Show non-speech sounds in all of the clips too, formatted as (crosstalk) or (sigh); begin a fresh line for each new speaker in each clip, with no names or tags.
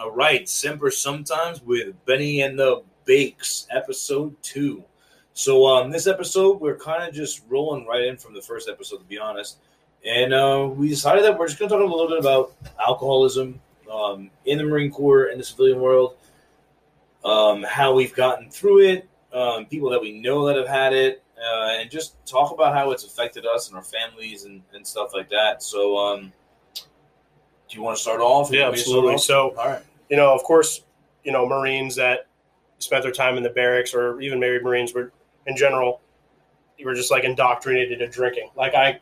All right, Semper sometimes with Benny and the Bakes, episode two. So um, this episode, we're kind of just rolling right in from the first episode, to be honest. And uh, we decided that we're just going to talk a little bit about alcoholism um, in the Marine Corps in the civilian world, um, how we've gotten through it, um, people that we know that have had it, uh, and just talk about how it's affected us and our families and, and stuff like that. So, um, do you want to start off?
Yeah,
You want me to start
absolutely.
off?
So,
all right.
You know, of course, you know, Marines that spent their time in the barracks or even maybe Marines were in general, you were just like indoctrinated to drinking. Like I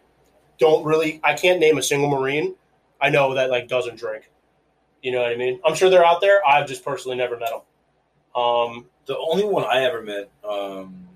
don't really I can't name a single Marine I know that like doesn't drink. You know what I mean? I'm sure they're out there. I've just personally never met them. Um,
The only one I ever met um,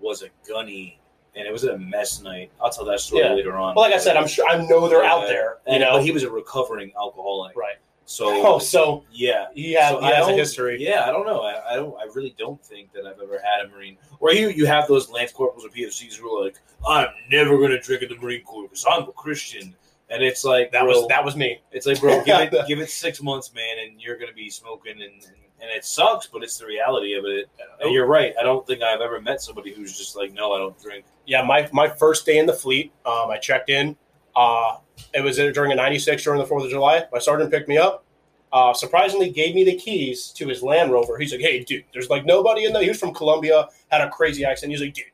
was a gunny, and it was at a mess night. I'll tell that story
Yeah.
later on.
well, like I said, I'm sure I know they're out there. You
And-
know,
but he was a recovering alcoholic.
right?
So, (laughs)
Oh, so
yeah,
he has,
So
he has a history.
Yeah, I don't know. I, I don't. I really don't think that I've ever had a Marine. Or you, you have those Lance Corporals or PFCs who are like, "I'm never going to drink in the Marine Corps because I'm a Christian," and it's like
That
bro,
was that was me.
It's like, bro, (laughs) give it give it six months, man, and you're going to be smoking, and, and and it sucks, but it's the reality of it. And you're right. I don't think I've ever met somebody who's just like, "No, I don't drink."
yeah, my my first day in the fleet, um, I checked in. Uh, it was during a '96 during the Fourth of July. My sergeant picked me up. Uh, surprisingly, gave me the keys to his Land Rover. He's like, "Hey, dude, there's like nobody in there." He was from Colombia, had a crazy accent. He's like, "Dude,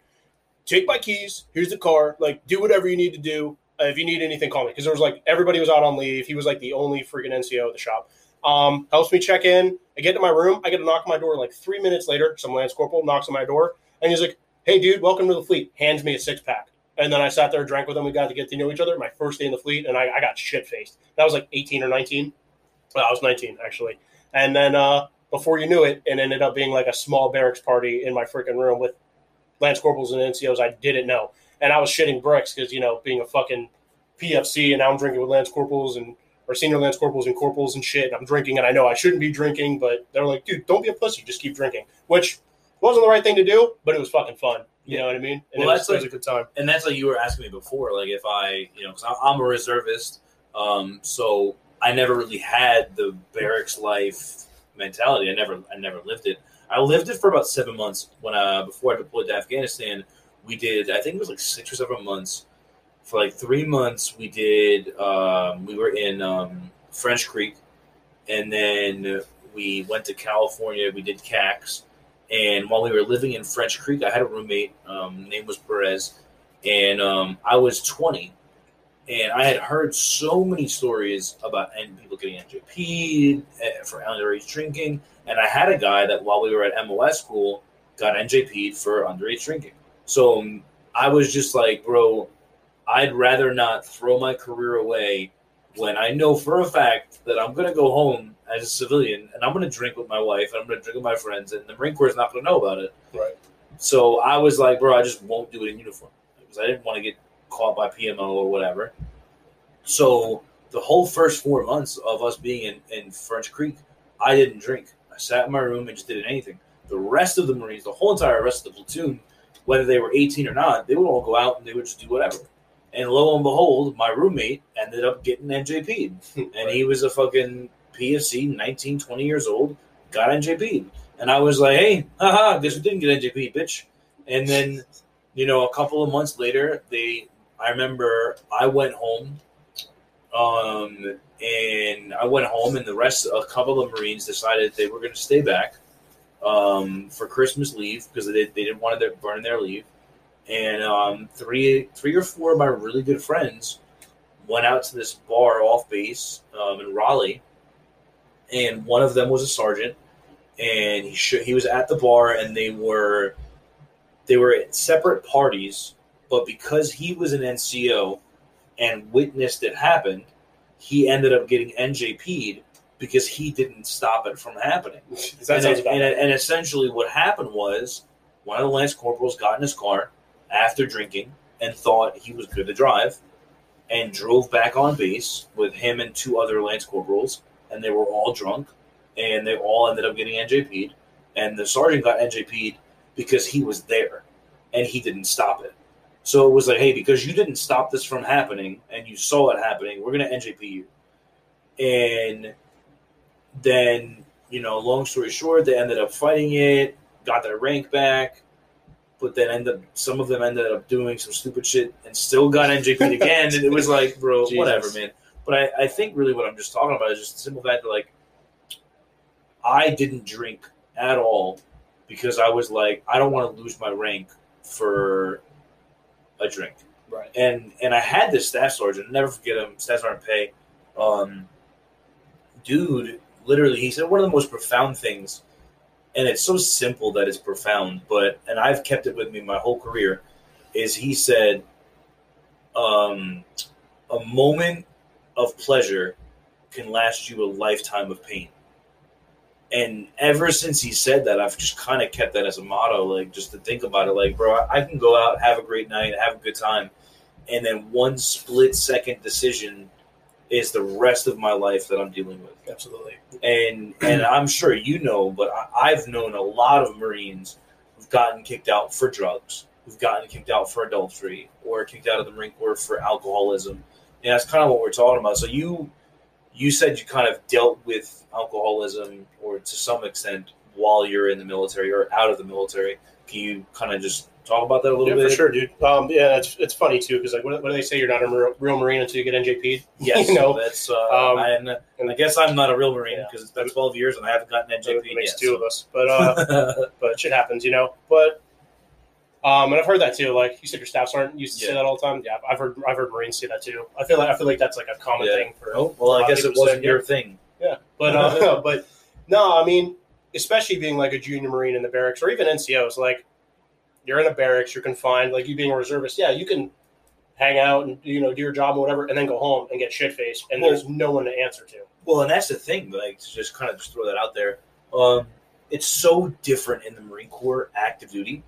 take my keys. Here's the car. Like, do whatever you need to do. Uh, if you need anything, call me." Because there was like everybody was out on leave. He was like the only freaking NCO at the shop. Um, helps me check in. I get to my room. I get a knock on my door. Like three minutes later, some Lance Corporal knocks on my door, and he's like, "Hey, dude, welcome to the fleet." Hands me a six pack. And then I sat there, drank with them. We got to get to know each other. My first day in the fleet, and I, I got shit faced. That was like 18 or 19. Well, I was 19 actually. And then uh, before you knew it, it ended up being like a small barracks party in my freaking room with Lance Corporals and NCOs I didn't know. And I was shitting bricks because you know being a fucking PFC, and now I'm drinking with Lance Corporals and or senior Lance Corporals and Corporals and shit. And I'm drinking, and I know I shouldn't be drinking, but they're like, dude, don't be a pussy, just keep drinking. Which wasn't the right thing to do, but it was fucking fun. You know what I mean? And
Well,
it,
that's
was, it was
like-
a good time.
and that's like you were asking me before, like if I, you know, because I'm a reservist, um, so I never really had the barracks life mentality. I never, I never lived it. I lived it for about seven months when, uh, before I deployed to Afghanistan. We did, I think it was like six or seven months. For like three months, we did. Um, we were in um, French Creek, and then we went to California. We did CAX, and while we were living in French Creek, I had a roommate. Um, name was Perez, and um, I was 20, and I had heard so many stories about and people getting NJP for underage drinking, and I had a guy that while we were at MOS school got NJP for underage drinking. So um, I was just like, bro, I'd rather not throw my career away when I know for a fact that I'm gonna go home as a civilian and I'm gonna drink with my wife and I'm gonna drink with my friends and the Marine Corps is not gonna know about it.
Right.
So I was like, bro, I just won't do it in uniform because I didn't want to get caught by PMO or whatever. So the whole first four months of us being in, in French Creek, I didn't drink. I sat in my room and just didn't anything. The rest of the Marines, the whole entire rest of the platoon, whether they were 18 or not, they would all go out and they would just do whatever. And lo and behold, my roommate ended up getting NJP'd. (laughs) And he was a fucking PFC, 19, 20 years old, got NJP'd. And I was like, hey, haha, guess who didn't get NJP, bitch? And then, you know, a couple of months later, they, I remember I went home, um, and I went home, and the rest, a couple of Marines decided they were going to stay back, um, for Christmas leave because they, they didn't want to burn their leave. And um, three, three or four of my really good friends went out to this bar off base um, in Raleigh, and one of them was a sergeant, and he he was at the bar, and they were they were at separate parties, but because he was an NCO and witnessed it happen, he ended up getting NJP'd because he didn't stop it from happening. And,
about
and, and essentially, what happened was one of the lance corporals got in his car after drinking and thought he was good to drive, and drove back on base with him and two other lance corporals, and they were all drunk, and they all ended up getting NJP'd, and the sergeant got NJP'd because he was there, and he didn't stop it. So it was like, hey, because you didn't stop this from happening, and you saw it happening, we're gonna NJP you. And then you know, long story short, they ended up fighting it, got their rank back, but then ended up, some of them ended up doing some stupid shit and still got NJP again. and it was like, bro, (laughs)
Jesus.
whatever, man. But I, I think really what I'm just talking about is just the simple fact that like I didn't drink at all because I was like, I don't want to lose my rank for a drink
Right.
and and I had this staff sergeant. Never forget him. Staff sergeant Pay, um, dude. Literally, he said one of the most profound things, and it's so simple that it's profound. But and I've kept it with me my whole career. Is he said, um, a moment of pleasure can last you a lifetime of pain. And ever since he said that, I've just kind of kept that as a motto, like just to think about it. Like, bro, I can go out, have a great night, have a good time, and then one split second decision is the rest of my life that I'm dealing with.
Absolutely.
And and I'm sure you know, but I, I've known a lot of Marines who've gotten kicked out for drugs, who've gotten kicked out for adultery, or kicked out of the Marine Corps for alcoholism. And that's kind of what we're talking about. So you you said you kind of dealt with alcoholism, or to some extent, while you're in the military or out of the military. Can you kind of just talk about that a little
Yeah,
bit?
for sure, dude. Um, yeah, it's it's funny too because like, what, what do they say? You're not a real marine until you get NJP. (laughs)
Yes,
you know.
that's. Uh,
Um,
I, and, I guess I'm not a real Marine
Yeah.
because it's been 12 years and I haven't gotten NJP
it makes
yet.
two of us, but uh, (laughs) but shit happens, you know. But um, and I've heard that too. Like you said, your staff sergeant used to say that all the time. Yeah, I've heard I've heard Marines say that too. I feel like I feel like that's like a common
Yeah.
thing for.
Oh, well,
a
I
lot
guess it wasn't your thing.
Yeah, but uh, (laughs) but no, I mean, especially being like a junior marine in the barracks or even NCOs, like you're in a barracks, you're confined, like you being a reservist. Yeah, you can hang out and you know do your job or whatever, and then go home and get shit faced, and
Well-
there's no one to answer to.
Well, and that's the thing. Like, to just kind of just throw that out there. Um, it's so different in the Marine Corps active duty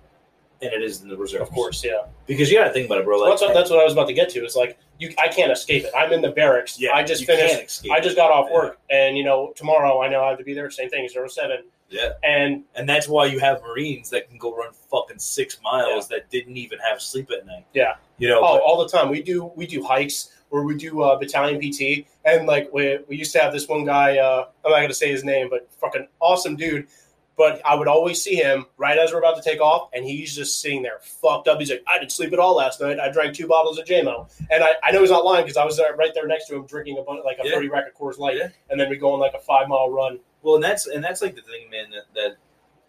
than it is in the reserve.
Of course, yeah.
because you got to think about it, bro. Like,
that's, what, that's what I was about to get to. It's like you, I can't escape it. I'm in the barracks.
yeah,
I just finished. I just got off
Yeah.
work, and you know tomorrow I know I have to be there. Same thing, zero seven,
Yeah,
and
and that's why you have Marines that can go run fucking six miles that didn't even have sleep at night.
Yeah.
you know.
oh,
but-
all the time we do we do hikes or we do uh, battalion PT, and like we, we used to have this one guy. Uh, I'm not gonna say his name, but fucking awesome dude. But I would always see him right as we're about to take off, and he's just sitting there fucked up. He's like, I didn't sleep at all last night. I drank two bottles of JMO. And I, I know he's not lying because I was there, right there next to him drinking a bunch, like a
Yeah.
30 rack of Coors Light.
Yeah.
And then we go on like a five mile run.
Well, and that's and that's like the thing, man. That, that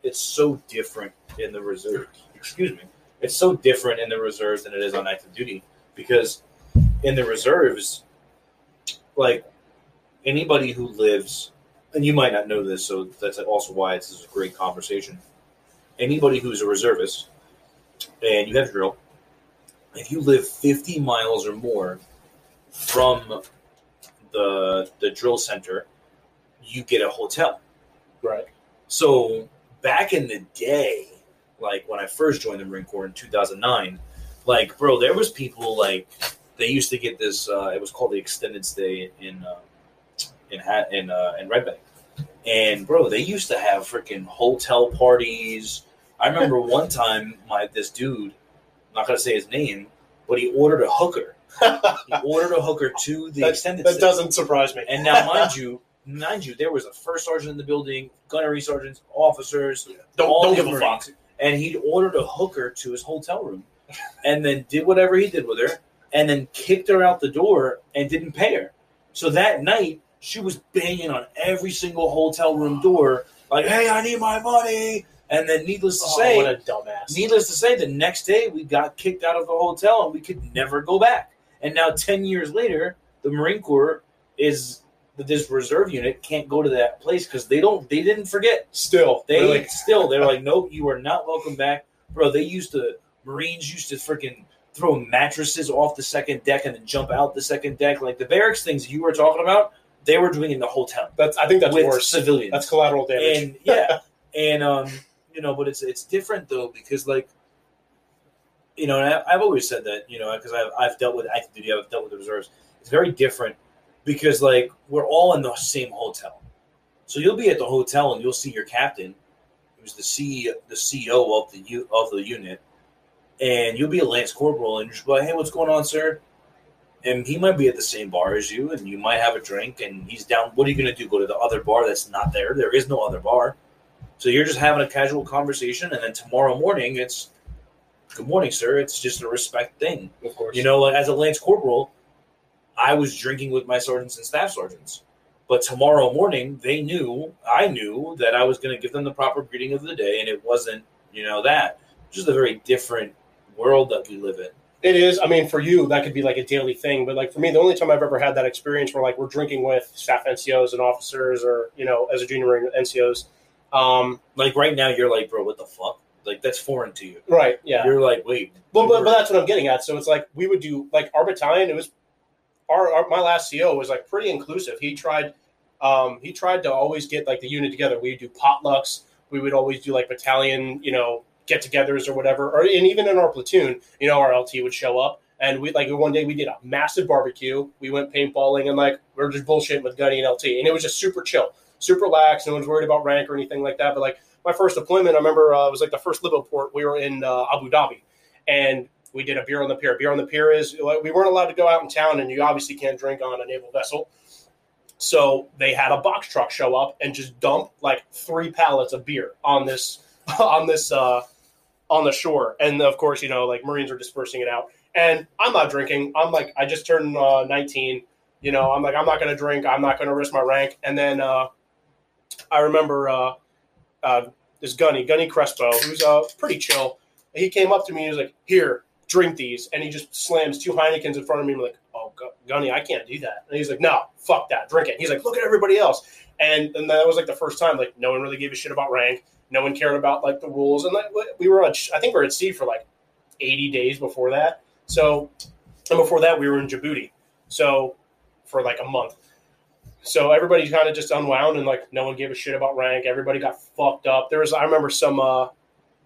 it's so different in the reserves. Excuse me. It's so different in the reserves than it is on active duty because in the reserves, like anybody who lives, and you might not know this, so that's also why it's this is a great conversation. Anybody who's a reservist and you have a drill, if you live 50 miles or more from the the drill center, you get a hotel.
Right.
So back in the day, like when I first joined the Marine Corps in 2009, like bro, there was people like they used to get this. Uh, it was called the extended stay in uh, in hat in uh, in Red Bank, and bro, they used to have freaking hotel parties. I remember (laughs) one time, my this dude, I'm not gonna say his name, but he ordered a hooker. He (laughs) ordered a hooker to the
That,
extended
that doesn't surprise me.
And now, mind (laughs) you, mind you, there was a first sergeant in the building, gunnery sergeants, officers,
don't,
all
don't give a fuck.
and he'd ordered a hooker to his hotel room, and then did whatever he did with her, and then kicked her out the door and didn't pay her. So that night, she was banging on every single hotel room door, like, "Hey, I need my money." And then, needless to
Oh,
say,
what a dumbass.
Needless to say, the next day we got kicked out of the hotel and we could never go back. And now, 10 years later, the Marine Corps is this reserve unit can't go to that place because they don't, they didn't forget.
Still,
They
really. (laughs)
still, they're like, nope, you are not welcome back. Bro, they used to, Marines used to freaking throw mattresses off the second deck and then jump out the second deck. Like the barracks things you were talking about, they were doing in the hotel
That's I think that's
with
worse.
civilians.
That's collateral damage.
And yeah, (laughs) and um, you know, but it's it's different though because like, you know, and I, I've always said that you know because I've I've dealt with active duty, I've dealt with the reserves. It's very different because like we're all in the same hotel, so you'll be at the hotel and you'll see your captain, who's the C the CEO of the of the unit, and you'll be a lance corporal and you're just like, hey, what's going on, sir? And he might be at the same bar as you, and you might have a drink, and he's down. What are you going to do? Go to the other bar that's not there? There is no other bar. So you're just having a casual conversation, and then tomorrow morning it's good morning, sir. It's just a respect thing.
Of course.
You know, like, as a Lance Corporal, I was drinking with my sergeants and staff sergeants. But tomorrow morning, they knew, I knew that I was going to give them the proper greeting of the day, and it wasn't, you know, that. Just a very different world that we live in.
It is. I mean, for you, that could be like a daily thing. But like for me, the only time I've ever had that experience where like we're drinking with staff NCOs and officers, or you know, as a junior NCOs. Um,
Like right now, you're like, bro, what the fuck? Like that's foreign to you.
right. Yeah.
You're like, wait,
Well,
we
but, but that's what I'm getting at. So it's like we would do like our battalion. It was our, our my last CO was like pretty inclusive. He tried um, he tried to always get like the unit together. We would do potlucks. We would always do like battalion, you know, get-togethers or whatever. Or and even in our platoon, you know, our LT would show up and we like one day we did a massive barbecue. We went paintballing and like we are just bullshitting with Gunny and LT, and it was just super chill, super lax. No one's worried about rank or anything like that. But like my first deployment, I remember uh, it was like the first Libo port. We were in uh, Abu Dhabi, and we did a beer on the pier. Beer on the pier is we weren't allowed to go out in town, and you obviously can't drink on a naval vessel. So they had a box truck show up and just dump like three pallets of beer on this (laughs) on this uh, on the shore, and of course, you know, like Marines are dispersing it out. And I'm not drinking. I'm like, I just turned uh, 19. You know, I'm like, I'm not going to drink. I'm not going to risk my rank. And then uh, I remember uh, uh, this Gunny, Gunny Crespo, who's uh, pretty chill. He came up to me and he was like, "Here, drink these," and he just slams two Heinekens in front of me. I'm like, "Oh, Gu- Gunny, I can't do that." And he's like, "No, fuck that, drink it." He's like, "Look at everybody else," and and that was like the first time like no one really gave a shit about rank. No one cared about like the rules, and like we were on, I think we were at sea for like 80 days before that. So, and before that, we were in Djibouti. So, for like a month. So everybody kind of just unwound and like no one gave a shit about rank. Everybody got fucked up. There was I remember some uh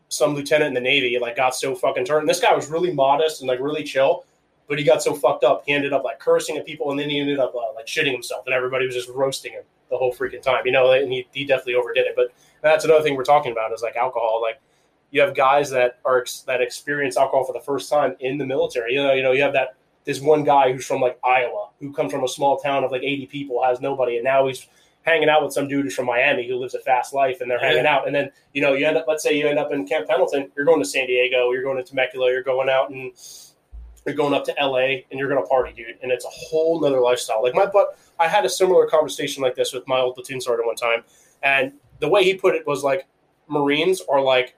some lieutenant in the Navy like got so fucking turned. This guy was really modest and like really chill, but he got so fucked up. He ended up like cursing at people and then he ended up uh, like shitting himself and everybody was just roasting him the whole freaking time. You know, and he, he definitely overdid it. But that's another thing we're talking about is like alcohol. Like you have guys that are ex- that experience alcohol for the first time in the military. You know, you know, you have that this one guy who's from like Iowa, who comes from a small town of like 80 people, has nobody, and now he's hanging out with some dude who's from Miami who lives a fast life, and they're
Yeah.
hanging out. And then you know, you end up, let's say you end up in Camp Pendleton, you're going to San Diego, you're going to Temecula, you're going out and you're going up to LA, and you're going to party, dude, and it's a whole nother lifestyle. Like my but I had a similar conversation like this with my old platoon sergeant one time, and the way he put it was like Marines are like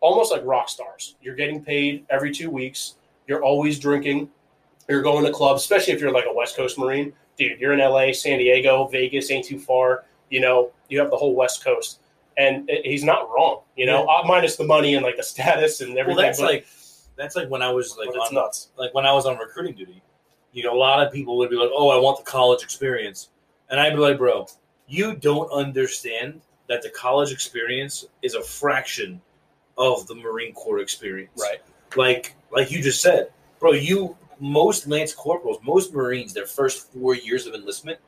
almost like rock stars. You're getting paid every two weeks. You're always drinking. You're going to clubs, especially if you're like a West Coast Marine. Dude, you're in LA, San Diego, Vegas ain't too far. You know, you have the whole West Coast. And it- he's not wrong, you know, uh, minus the money and like the (laughs) status and
well,
everything.
that's
but-
like that's like when I was like on,
nuts.
like when I was on recruiting duty. You know, a lot of people would be like, "Oh, I want the college experience," and I'd be like, "Bro, you don't understand that the college experience is a fraction of the Marine Corps experience."
Right.
Like, like you just said, bro. You most lance corporals, most Marines, their first four years of enlistment,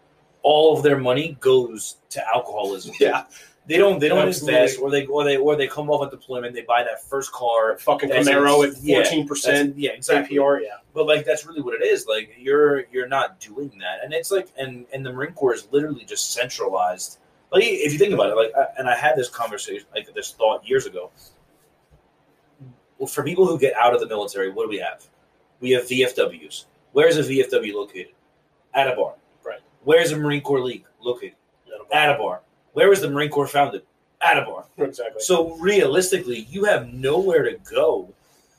all of their money goes to alcoholism.
Yeah.
They don't. They don't
Absolutely.
invest, or they or they or they come off at deployment. They buy that first car.
Fucking Camaro at
yeah,
14%
yeah, exactly.
APR. Yeah.
But like that's really what it is. Like you're you're not doing that, and it's like and and the Marine Corps is literally just centralized. Like if you think about it, like I- and I had this conversation, like this thought years ago. Well, for people who get out of the military, what do we have? We have VFWs. Where's a VFW located? At a bar.
Right.
Where's a Marine Corps League located? At a bar. Where was the Marine Corps founded? At a bar.
Exactly.
So realistically, you have nowhere to go,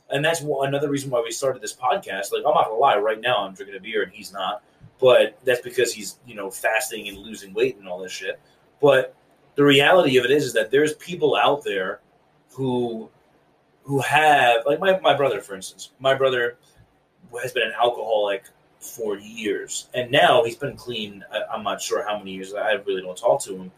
and that's one, another reason why we started this podcast. Like I'm not gonna lie, right now I'm drinking a beer and he's not, but that's because he's you know fasting and losing weight and all this shit. But the reality of it is, is that there's people out there who who have like my, my brother, for instance. My brother has been an alcoholic for years, and now he's been clean. I, I'm not sure how many years. I really don't talk to him,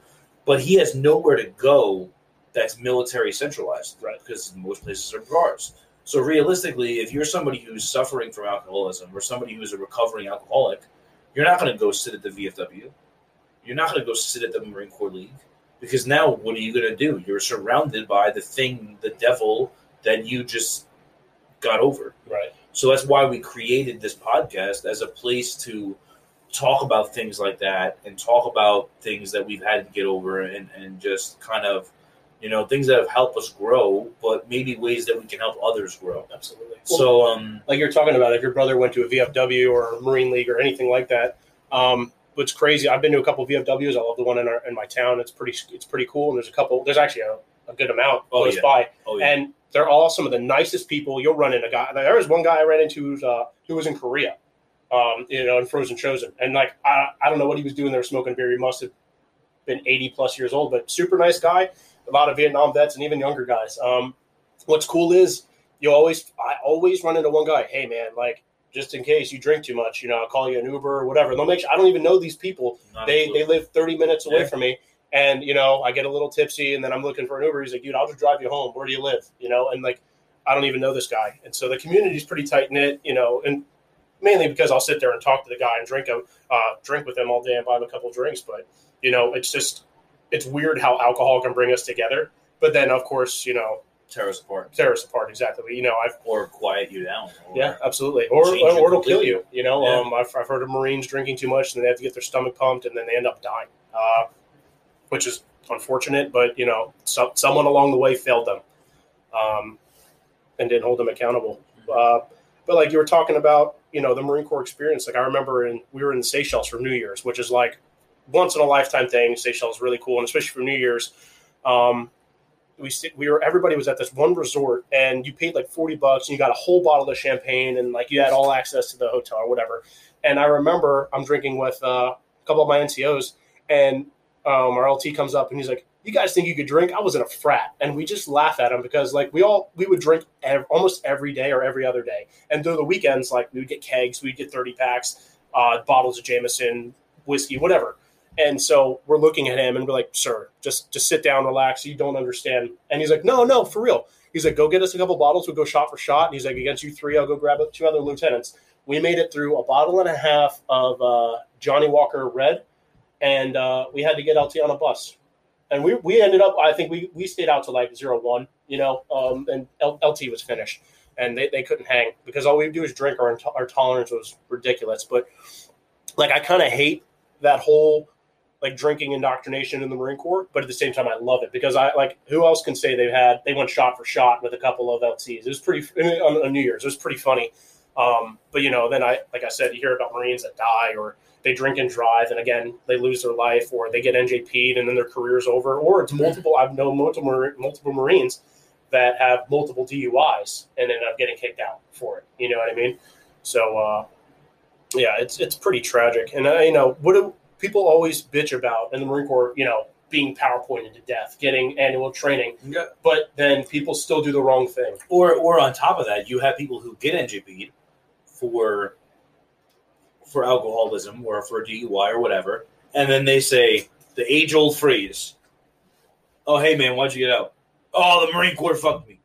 but he has nowhere to go that's military centralized,
Right.
Because most places are bars. So realistically, if you're somebody who's suffering from alcoholism or somebody who's a recovering alcoholic, you're not going to go sit at the VFW. You're not going to go sit at the Marine Corps League because now what are you going to do? You're surrounded by the thing, the devil that you just got over.
right.
So that's why we created this podcast as a place to talk about things like that and talk about things that we've had to get over and, and just kind of, you know, things that have helped us grow, but maybe ways that we can help others grow.
Absolutely.
So, um,
like you're talking about, if your brother went to a VFW or a Marine League or anything like that, um, what's crazy? I've been to a couple VFWs. I love the one in our in my town. It's pretty it's pretty cool. And there's a couple. There's actually a, a good amount
Oh,
close
yeah.
by,
oh yeah,
and they're all some of the nicest people. You'll run into a guy. There was one guy I ran into who's, uh, who was in Korea, um, you know, in Frozen Chosen, and like I, I don't know what he was doing there smoking beer. He must have been 80 plus years old, but super nice guy. A lot of Vietnam vets and even younger guys. Um, what's cool is you always I always run into one guy. Hey man, like just in case you drink too much, you know, I'll call you an Uber or whatever. They'll make sure I don't even know these people.
Not
They they live 30 minutes away
Yeah.
from me. And you know, I get a little tipsy, and then I'm looking for an Uber. He's like, "Dude, I'll just drive you home. Where do you live?" You know, and like, I don't even know this guy, and so the community's pretty tight knit. You know, and mainly because I'll sit there and talk to the guy and drink him, uh, drink with him all day and buy him a couple drinks. But you know, it's just it's weird how alcohol can bring us together. But then, of course, you know,
tear us apart
tear us apart. Exactly. You know, I've
or quiet you down.
Yeah, absolutely. Or, or, or it'll kill you. You know,
Yeah.
um, I've, I've heard of Marines drinking too much and they have to get their stomach pumped and then they end up dying, uh, which is unfortunate. But you know, some, someone along the way failed them um, and didn't hold them accountable. Uh, but like you were talking about, you know, the Marine Corps experience. Like I remember, in we were in Seychelles for New Year's, which is like once in a lifetime thing. Seychelles is really cool, and especially for New Year's. Um, we we were everybody was at this one resort and you paid like 40 bucks and you got a whole bottle of champagne and like you had all access to the hotel or whatever and i remember i'm drinking with uh, a couple of my ncos and um, our lt comes up and he's like you guys think you could drink i was in a frat and we just laugh at him because like we all we would drink ev- almost every day or every other day and through the weekends like we would get kegs we'd get 30 packs uh, bottles of jameson whiskey whatever and so we're looking at him and we're like, sir, just just sit down, relax. You don't understand. And he's like, no, no, for real. He's like, go get us a couple bottles. We'll go shot for shot. And he's like, against you three, I'll go grab two other lieutenants. We made it through a bottle and a half of uh, Johnnie Walker Red, and uh, we had to get LT on a bus. And we, we ended up, I think we, we stayed out to like zero one, you know, um, and L- LT was finished. And they, they couldn't hang because all we do is drink. Our, our tolerance was ridiculous. But like, I kind of hate that whole like drinking indoctrination in the Marine Corps, but at the same time, I love it because I like who else can say they've had they went shot for shot with a couple of LTs. It was pretty on, on New Year's. It was pretty funny. Um, but you know, then I like I said, you hear about Marines that die or they drink and drive, and again they lose their life or they get NJP'd and then their career's over. Or it's multiple. I've known multiple multiple Marines that have multiple DUIs and end up getting kicked out for it. You know what I mean? So uh, yeah, it's it's pretty tragic. And uh, you know, what do people always bitch about in the Marine Corps? You know, being powerpointed to death, getting annual training,
Yeah.
but then people still do the wrong thing.
Or, or on top of that, you have people who get NJP'd for for alcoholism or for DUI or whatever, and then they say the age old phrase, "Oh, hey man, why'd you get out? Oh, the Marine Corps fucked me.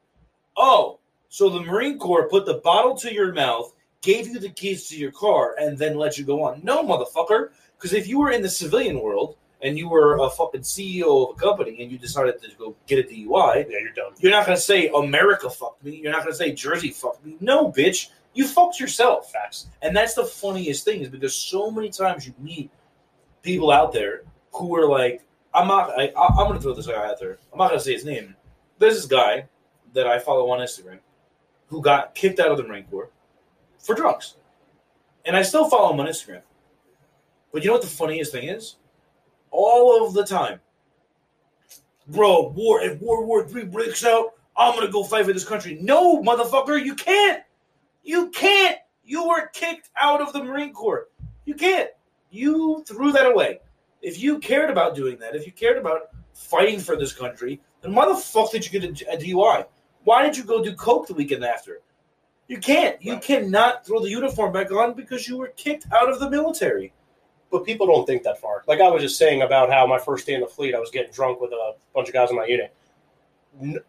Oh, so the Marine Corps put the bottle to your mouth, gave you the keys to your car, and then let you go on? No, motherfucker. Because if you were in the civilian world and you were a fucking CEO of a company and you decided to go get a DUI,
Yeah, you're done.
you're not going to say America fucked me. You're not going to say Jersey fucked me. No, bitch. You fucked yourself.
Facts.
And that's the funniest thing is because so many times you meet people out there who are like, I'm not, I, I'm going to throw this guy out there. I'm not going to say his name. There's this guy that I follow on Instagram who got kicked out of the Marine Corps for drugs. And I still follow him on Instagram. But you know what the funniest thing is? All of the time, bro, war if World War Three breaks out, I'm gonna go fight for this country. No, motherfucker, you can't. You can't. You were kicked out of the Marine Corps. You can't. You threw that away. If you cared about doing that, if you cared about fighting for this country, then why the fuck did you get a, a DUI? Why did you go do coke the weekend after? You can't. You
Right.
cannot throw the uniform back on because you were kicked out of the military.
But people don't think that far. Like I was just saying about how my first day in the fleet, I was getting drunk with a bunch of guys in my unit.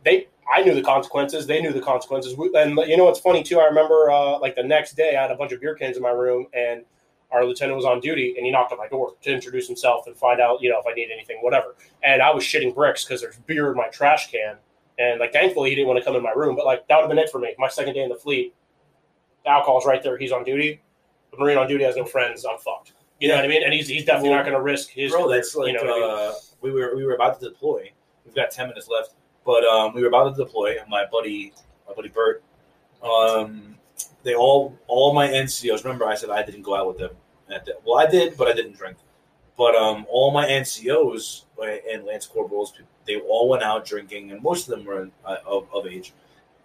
They, I knew the consequences. They knew the consequences. And you know what's funny too? I remember uh, like the next day, I had a bunch of beer cans in my room, and our lieutenant was on duty, and he knocked on my door to introduce himself and find out, you know, if I need anything, whatever. And I was shitting bricks because there's beer in my trash can, and like thankfully he didn't want to come in my room, but like that would have been it for me. My second day in the fleet, The alcohol's right there. He's on duty. The Marine on duty has no friends. I'm fucked. You know what I mean? And he's, he's definitely
Well,
not going to risk his.
Bro, that's like
you know what I mean?
uh, we were we were about to deploy. We've got ten minutes left, but um, we were about to deploy. And my buddy, my buddy Bert, um, they all all my NCOs. Remember, I said I didn't go out with them. The, well, I did, but I didn't drink. But um, all my NCOs and Lance Corporals, they all went out drinking, and most of them were uh, of, of age.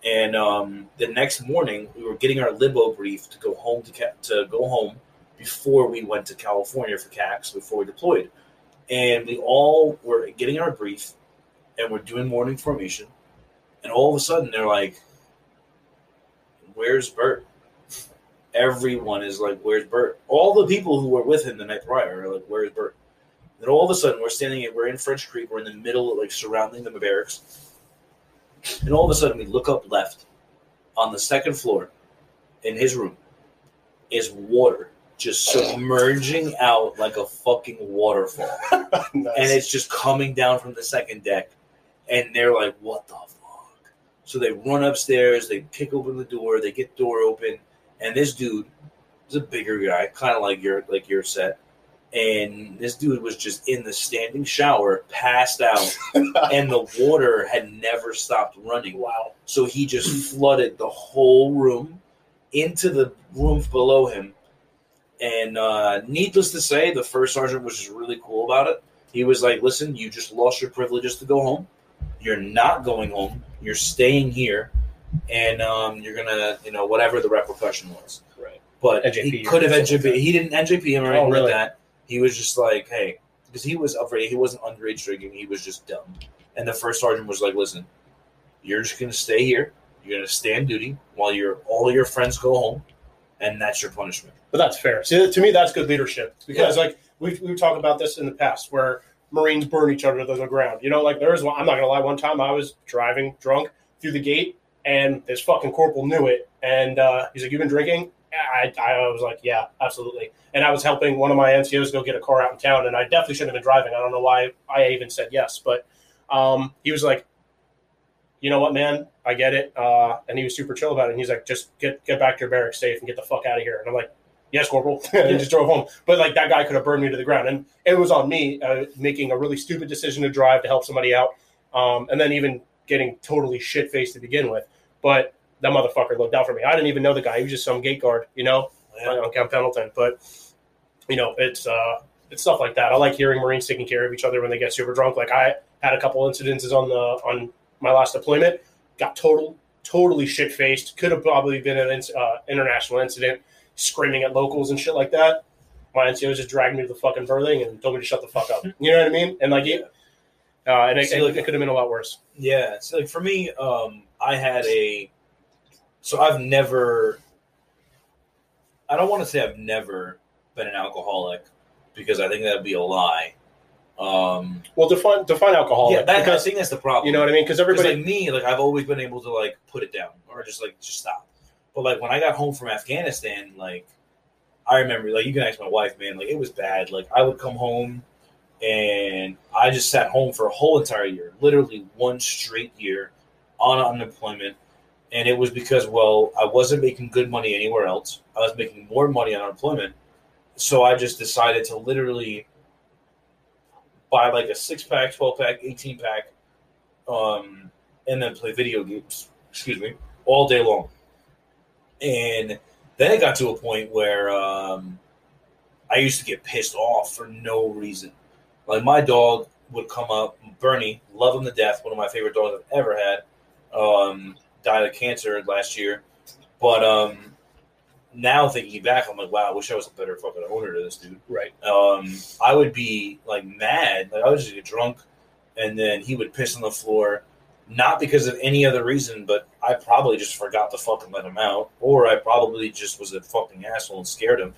And um, the next morning, we were getting our libo brief to go home to to go home before we went to California for CAX before we deployed. And we all were getting our brief, and we're doing morning formation, and all of a sudden they're like, "Where's Bert?" Everyone is like, "Where's Bert?" All the people who were with him the night prior are like, "Where's Bert?" Then all of a sudden we're standing, we're in French Creek, we're in the middle, like surrounding the barracks, and all of a sudden we look up left, on the second floor, in his room, is water just submerging out like a fucking waterfall (laughs)
Nice.
and it's just coming down from the second deck, and they're like, "What the fuck?" So they run upstairs, they kick open the door, they get the door open, and this dude is a bigger guy, kind of like your like your set, and this dude was just in the standing shower, passed out, (laughs) and the water had never stopped running.
wow.
So he just flooded the whole room into the room below him. And uh, needless to say, the first sergeant was just really cool about it. He was like, listen, you just lost your privileges to go home. You're not going home. You're staying here. And um, you're to, you know, whatever the repercussion was.
Right.
But
NJP
he could have NJP.
like
He didn't NJP him or
Oh,
anything
really?
like that. He was just like, hey, because he was afraid. He wasn't underage drinking. He was just dumb. And the first sergeant was like, listen, you're just to stay here. You're to stay on duty while your all your friends go home, and that's your punishment.
But that's fair. See, to me, that's good leadership because, like, we've, we've talked about this in the past where Marines burn each other to the ground. You know, like, there is one, I'm not to lie, one time I was driving drunk through the gate and this fucking corporal knew it. And uh, he's like, You've been drinking? I, I was like, Yeah, absolutely. And I was helping one of my NCOs go get a car out in town, and I definitely shouldn't have been driving. I don't know why I even said yes, but um, he was like, you know what, man, I get it. Uh, and he was super chill about it. And he's like, just get get back to your barracks safe and get the fuck out of here. And I'm like, yes, corporal. and (laughs) he just drove home. But like that guy could have burned me to the ground. And it was on me uh, making a really stupid decision to drive to help somebody out. Um, and then even getting totally shit faced to begin with. But that motherfucker looked out for me. I didn't even know the guy. He was just some gate guard, you know, on Camp Pendleton. But you know, it's uh, it's stuff like that. I like hearing Marines taking care of each other when they get super drunk. Like I had a couple incidences on the on my last deployment. Got total totally shit faced. Could have probably been an uh, international incident, screaming at locals and shit like that. My NCO just dragged me to the fucking berthing and told me to shut the fuck up. (laughs) You know what I mean? And like, it, uh, and it,
See,
it,
like-
it could have been a lot worse.
Yeah, so like for me, um, I had a. So I've never. I don't want to say I've never been an alcoholic, because I think that'd be a lie. Um,
Well, define define alcohol.
yeah, that, I
because
think that's the problem.
you know what I mean? Because
Because
everybody,
like me, like I've always been able to like put it down or just like just stop. But like when I got home from Afghanistan, like I remember, like you can ask my wife, man, like it was bad. Like I would come home and I just sat home for a whole entire year, literally one straight year on unemployment. And it was because, well, I wasn't making good money anywhere else. I was making more money on unemployment. So I just decided to literally buy like a six pack, 12 pack, 18 pack, um, and then play video games, excuse me, all day long. And then it got to a point where um, I used to get pissed off for no reason. Like my dog would come up, Bernie, love him to death, one of my favorite dogs I've ever had. Um, died of cancer last year, but um, now thinking back, I'm like, wow, I wish I was a better fucking owner to this dude
right?
um, I would be like mad. Like I would just get drunk, and then he would piss on the floor, not because of any other reason, but I probably just forgot to fucking let him out, or I probably just was a fucking asshole and scared him.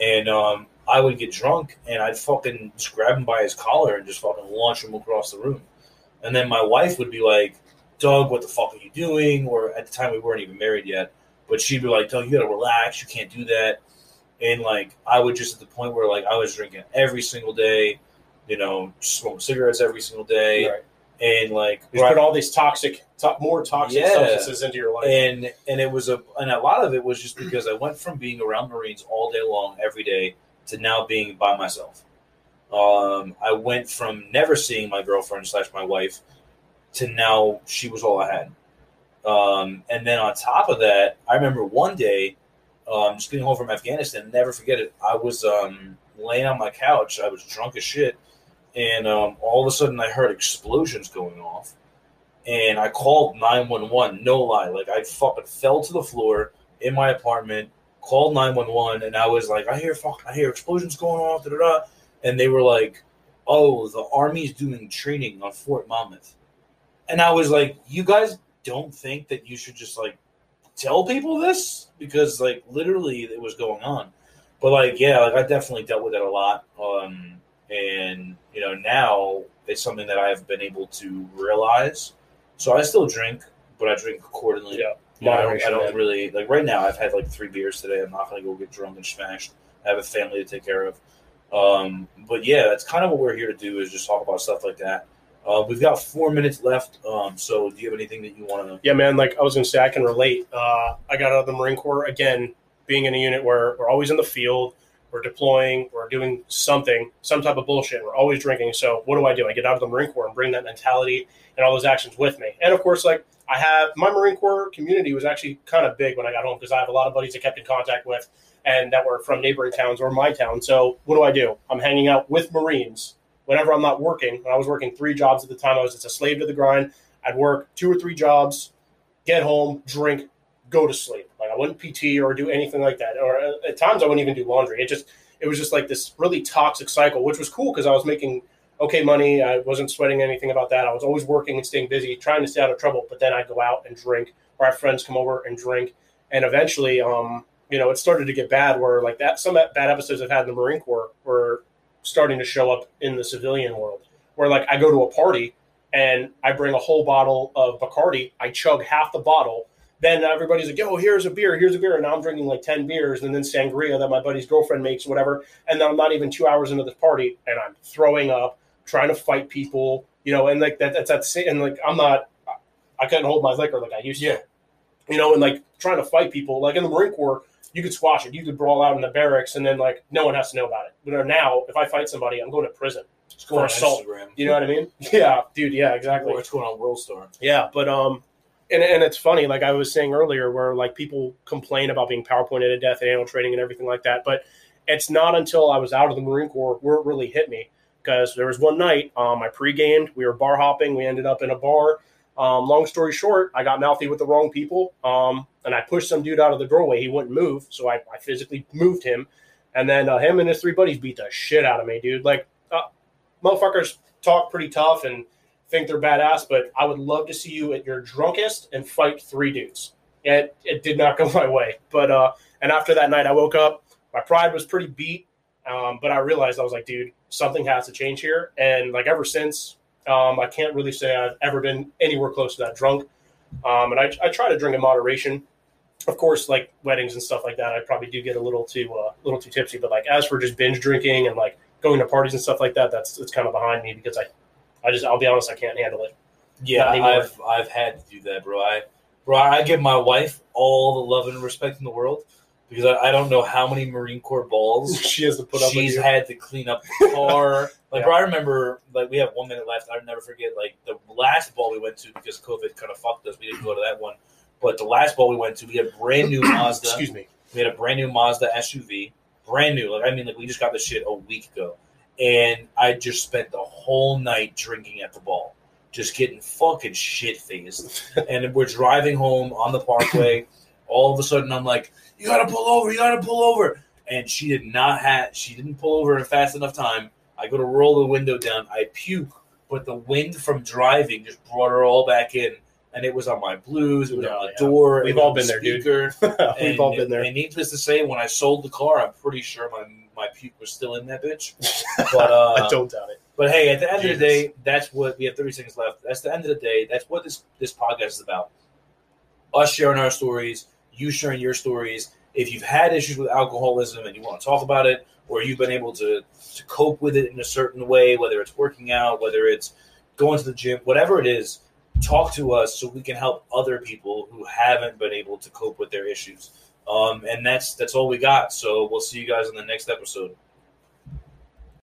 And um, I would get drunk, and I'd fucking just grab him by his collar and just fucking launch him across the room. And then my wife would be like, "Doug, what the fuck are you doing?" Or at the time we weren't even married yet, but she'd be like, "Doug, you gotta relax. You can't do that." and like I would just at the point where like I was drinking every single day, you know, smoking cigarettes every single day,
Right.
And like
You put all these toxic, to- more toxic
Yeah.
substances into your life.
and and it was a and a lot of it was just because I went from being around Marines all day long every day to now being by myself. Um, I went from never seeing my girlfriend slash my wife to now she was all I had. Um, and then on top of that, I remember one day, um, just getting home from Afghanistan. Never forget it. I was um, laying on my couch. I was drunk as shit, and um, all of a sudden I heard explosions going off and I called 911. No lie, like I fucking fell to the floor in my apartment, called 911, and I was like, I hear fuck, I hear explosions going off, da da da, and they were like, Oh, the army's doing training on Fort Monmouth, and I was like, You guys don't think that you should just like tell people this because like literally it was going on, but like yeah, like I definitely dealt with it a lot, um, and you know now it's something that I've been able to realize. So I still drink, but I drink accordingly.
Yeah.
You know, I don't, I don't really like right now. I've had like three beers today. I'm not going to go get drunk and smashed. I have a family to take care of. Um, but yeah, that's kind of what we're here to do is just talk about stuff like that. Uh, we've got four minutes left. Um, so do you have anything that you want to?
Yeah, man. Like I was gonna say, I can relate. Uh, I got out of the Marine Corps again, being in a unit where we're always in the field, we're deploying, we're doing something, some type of bullshit. We're always drinking. So what do I do? I get out of the Marine Corps and bring that mentality and all those actions with me. And of course, like I have my Marine Corps community was actually kind of big when I got home because I have a lot of buddies I kept in contact with and that were from neighboring towns or my town. So what do I do? I'm hanging out with Marines whenever I'm not working. When I was working three jobs at the time, I was just a slave to the grind. I'd work two or three jobs, get home, drink, go to sleep. Like I wouldn't PT or do anything like that. Or uh, at times I wouldn't even do laundry. It just it was just like this really toxic cycle, which was cool because I was making okay money. I wasn't sweating anything about that. I was always working and staying busy, trying to stay out of trouble. But then I'd go out and drink, or have friends come over and drink, and eventually, um, you know, it started to get bad. Where like that, some bad episodes I've had in the Marine Corps were starting to show up in the civilian world. Where like I go to a party and I bring a whole bottle of Bacardi, I chug half the bottle. Then everybody's like, "Yo, here's a beer, here's a beer," and now I'm drinking like ten beers, and then sangria that my buddy's girlfriend makes, whatever. And then I'm not even two hours into this party, and I'm throwing up, trying to fight people, you know, and like that, that's that's and like I'm not, I couldn't hold my liquor like I used
Yeah.
to, you know, and like trying to fight people, like in the Marine Corps, you could squash it, you could brawl out in the barracks, and then like no one has to know about it. But now, if I fight somebody, I'm going to prison.
It's on
assault.
Instagram.
You know what I mean? (laughs) Yeah, dude. Yeah, exactly.
Or it's going on World Star.
Yeah, but um, and and it's funny, like I was saying earlier, where like people complain about being PowerPointed to death and annual training and everything like that, but it's not until I was out of the Marine Corps where it really hit me. Because there was one night, um, I pre-gamed, we were bar hopping, we ended up in a bar. Um, long story short, I got mouthy with the wrong people, um, and I pushed some dude out of the doorway. He wouldn't move, so I, I physically moved him, and then uh, him and his three buddies beat the shit out of me, dude. Like, uh, motherfuckers talk pretty tough and think they're badass, but I would love to see you at your drunkest and fight three dudes. It, it did not go (laughs) my way. But uh, and after that night, I woke up. My pride was pretty beat, um, but I realized I was like, dude, something has to change here. And like ever since, um, I can't really say I've ever been anywhere close to that drunk. Um, and I, I try to drink in moderation. Of course, like weddings and stuff like that, I probably do get a little too uh, little too tipsy. But like as for just binge drinking and like going to parties and stuff like that, that's it's kind of behind me because I I just I'll be honest, I can't handle it.
Yeah. I've I've had to do that, bro. I bro, I give my wife all the love and respect in the world because I, I don't know how many Marine Corps balls (laughs)
she has to put up
she's had to clean up the car. (laughs) like,
Yeah.
bro, I remember like we have one minute left. I'll never forget like the last ball we went to because COVID kind of fucked us. We didn't go to that one, but the last ball we went to, we had a brand new (clears throat) Mazda.
Excuse me.
We had a brand new Mazda SUV, brand new. Like I mean, like we just got this shit a week ago, and I just spent the whole night drinking at the ball, just getting fucking shit faced. (laughs) and we're driving home on the parkway. All of a sudden, I'm like, "You gotta pull over! You gotta pull over!" And she did not have. She didn't pull over in fast enough time. I go to roll the window down. I puke, but the wind from driving just brought her all back in. And it was on my blues. It was on oh, the
yeah.
door.
We've all
on the
been there, dude. (laughs) We've
And-
all been there.
And needless to say, when I sold the car, I'm pretty sure my my puke was still in that bitch. (laughs) But uh,
I don't doubt it.
but hey, at the end of the day, that's what we have 30 seconds left. That's the end of the day. That's what this this podcast is about. Us sharing our stories, you sharing your stories. If you've had issues with alcoholism and you want to talk about it, or you've been able to to cope with it in a certain way, whether it's working out, whether it's going to the gym, whatever it is, talk to us so we can help other people who haven't been able to cope with their issues. Um, and that's that's all we got. So we'll see you guys in the next episode.